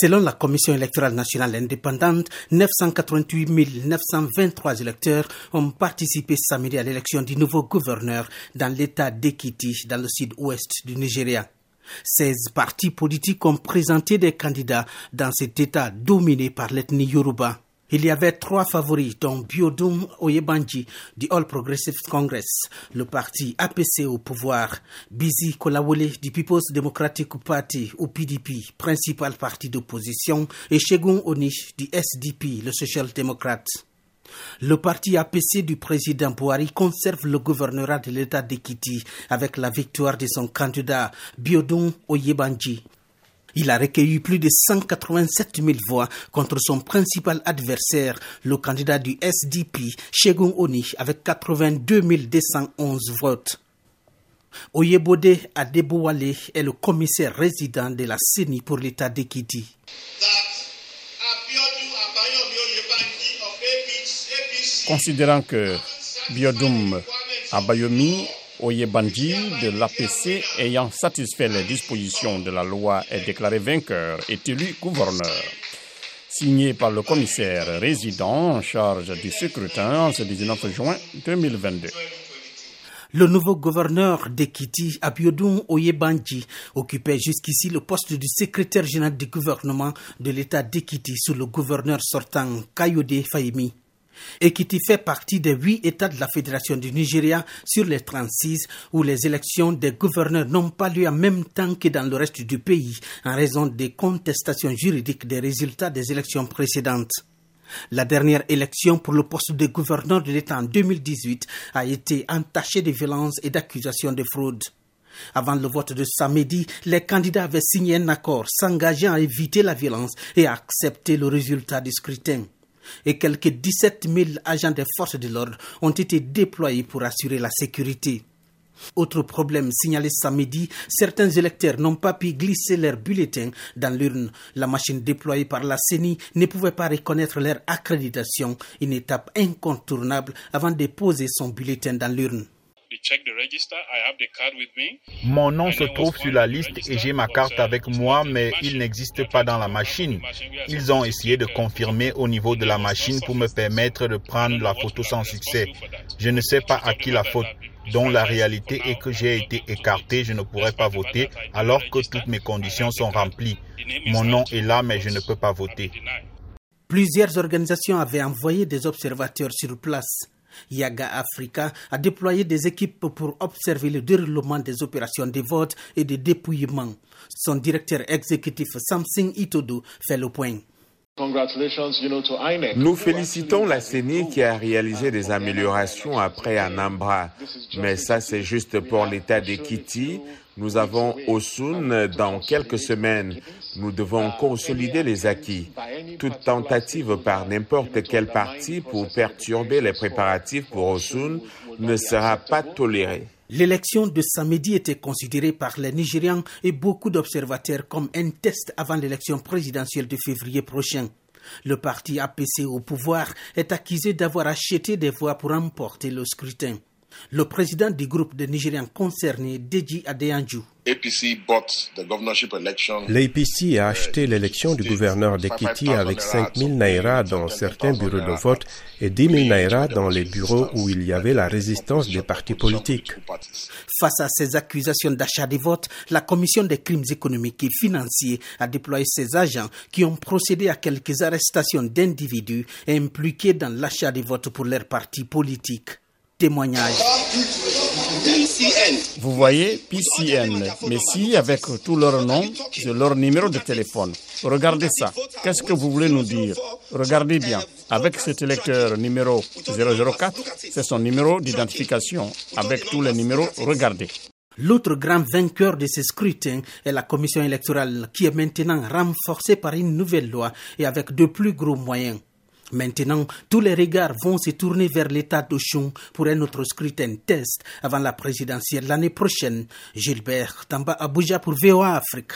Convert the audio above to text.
Selon la Commission électorale nationale indépendante, 988 923 électeurs ont participé samedi à l'élection du nouveau gouverneur dans l'État d'Ekiti, dans le sud-ouest du Nigeria. 16 partis politiques ont présenté des candidats dans cet État dominé par l'ethnie Yoruba. Il y avait trois favoris, dont Biodun Oyebanji du All Progressive Congress, le parti APC au pouvoir, Bizi Kolawole du People's Democratic Party ou PDP, principal parti d'opposition, et Shegun Oni du SDP, le Social Democrat. Le parti APC du président Bouhari conserve le gouvernorat de l'État d'Ekiti avec la victoire de son candidat Biodun Oyebanji. Il a recueilli plus de 187 000 voix contre son principal adversaire, le candidat du SDP, Shegun Oni, avec 82 211 votes. Oyebode Adebowale est le commissaire résident de la CENI pour l'État d'Ekiti. Considérant que Biodum Abayomi Oyebandji de l'APC, ayant satisfait les dispositions de la loi, est déclaré vainqueur et élu gouverneur. Signé par le commissaire résident en charge du scrutin ce 19 juin 2022. Le nouveau gouverneur d'Ekiti, Abiodun Oyebandji, occupait jusqu'ici le poste du secrétaire général du gouvernement de l'État d'Ekiti sous le gouverneur sortant Kayode Fahimi et qui fait partie des huit États de la Fédération du Nigeria sur les 36 où les élections des gouverneurs n'ont pas lieu en même temps que dans le reste du pays en raison des contestations juridiques des résultats des élections précédentes. La dernière élection pour le poste de gouverneur de l'État en 2018 a été entachée de violences et d'accusations de fraude. Avant le vote de samedi, les candidats avaient signé un accord s'engageant à éviter la violence et à accepter le résultat du scrutin et quelques 17 000 agents des forces de l'ordre ont été déployés pour assurer la sécurité. Autre problème signalé samedi, certains électeurs n'ont pas pu glisser leurs bulletins dans l'urne. La machine déployée par la CENI ne pouvait pas reconnaître leur accréditation, une étape incontournable avant de poser son bulletin dans l'urne. Mon nom se trouve sur la liste et j'ai ma carte avec moi, mais il n'existe pas dans la machine. Ils ont essayé de confirmer au niveau de la machine pour me permettre de prendre la photo sans succès. Je ne sais pas à qui la faute dont la réalité est que j'ai été écarté, je ne pourrais pas voter alors que toutes mes conditions sont remplies. Mon nom est là, mais je ne peux pas voter. Plusieurs organisations avaient envoyé des observateurs sur place. Yaga Africa a déployé des équipes pour observer le déroulement des opérations de vote et de dépouillement. Son directeur exécutif Samsung Itodo fait le point. Nous félicitons la CENI qui a réalisé des améliorations après Anambra. Mais ça, c'est juste pour l'État d'Ekiti. Nous avons Osun dans quelques semaines. Nous devons consolider les acquis. Toute tentative par n'importe quel parti pour perturber les préparatifs pour Osun ne sera pas tolérée. L'élection de samedi était considérée par les Nigérians et beaucoup d'observateurs comme un test avant l'élection présidentielle de février prochain. Le parti APC au pouvoir est accusé d'avoir acheté des voix pour emporter le scrutin. Le président du groupe de Nigériens concernés, Deji Adeyanju, L'APC a acheté l'élection du gouverneur d'Ekiti avec 5 000 naira dans certains bureaux de vote et 10 000 naira dans les bureaux où il y avait la résistance des partis politiques. Face à ces accusations d'achat de votes, la Commission des crimes économiques et financiers a déployé ses agents qui ont procédé à quelques arrestations d'individus impliqués dans l'achat de votes pour leurs partis politiques. Témoignage. Vous voyez, PCN, mais si avec tout leur nom, c'est leur numéro de téléphone. Regardez ça. Qu'est-ce que vous voulez nous dire? Regardez bien. Avec cet électeur numéro 004, c'est son numéro d'identification. Avec tous les numéros, regardez. L'autre grand vainqueur de ce scrutin est la commission électorale qui est maintenant renforcée par une nouvelle loi et avec de plus gros moyens. Maintenant, tous les regards vont se tourner vers l'État d'Ochon pour un autre scrutin test avant la présidentielle l'année prochaine. Gilbert Tamba Abuja pour VOA Afrique.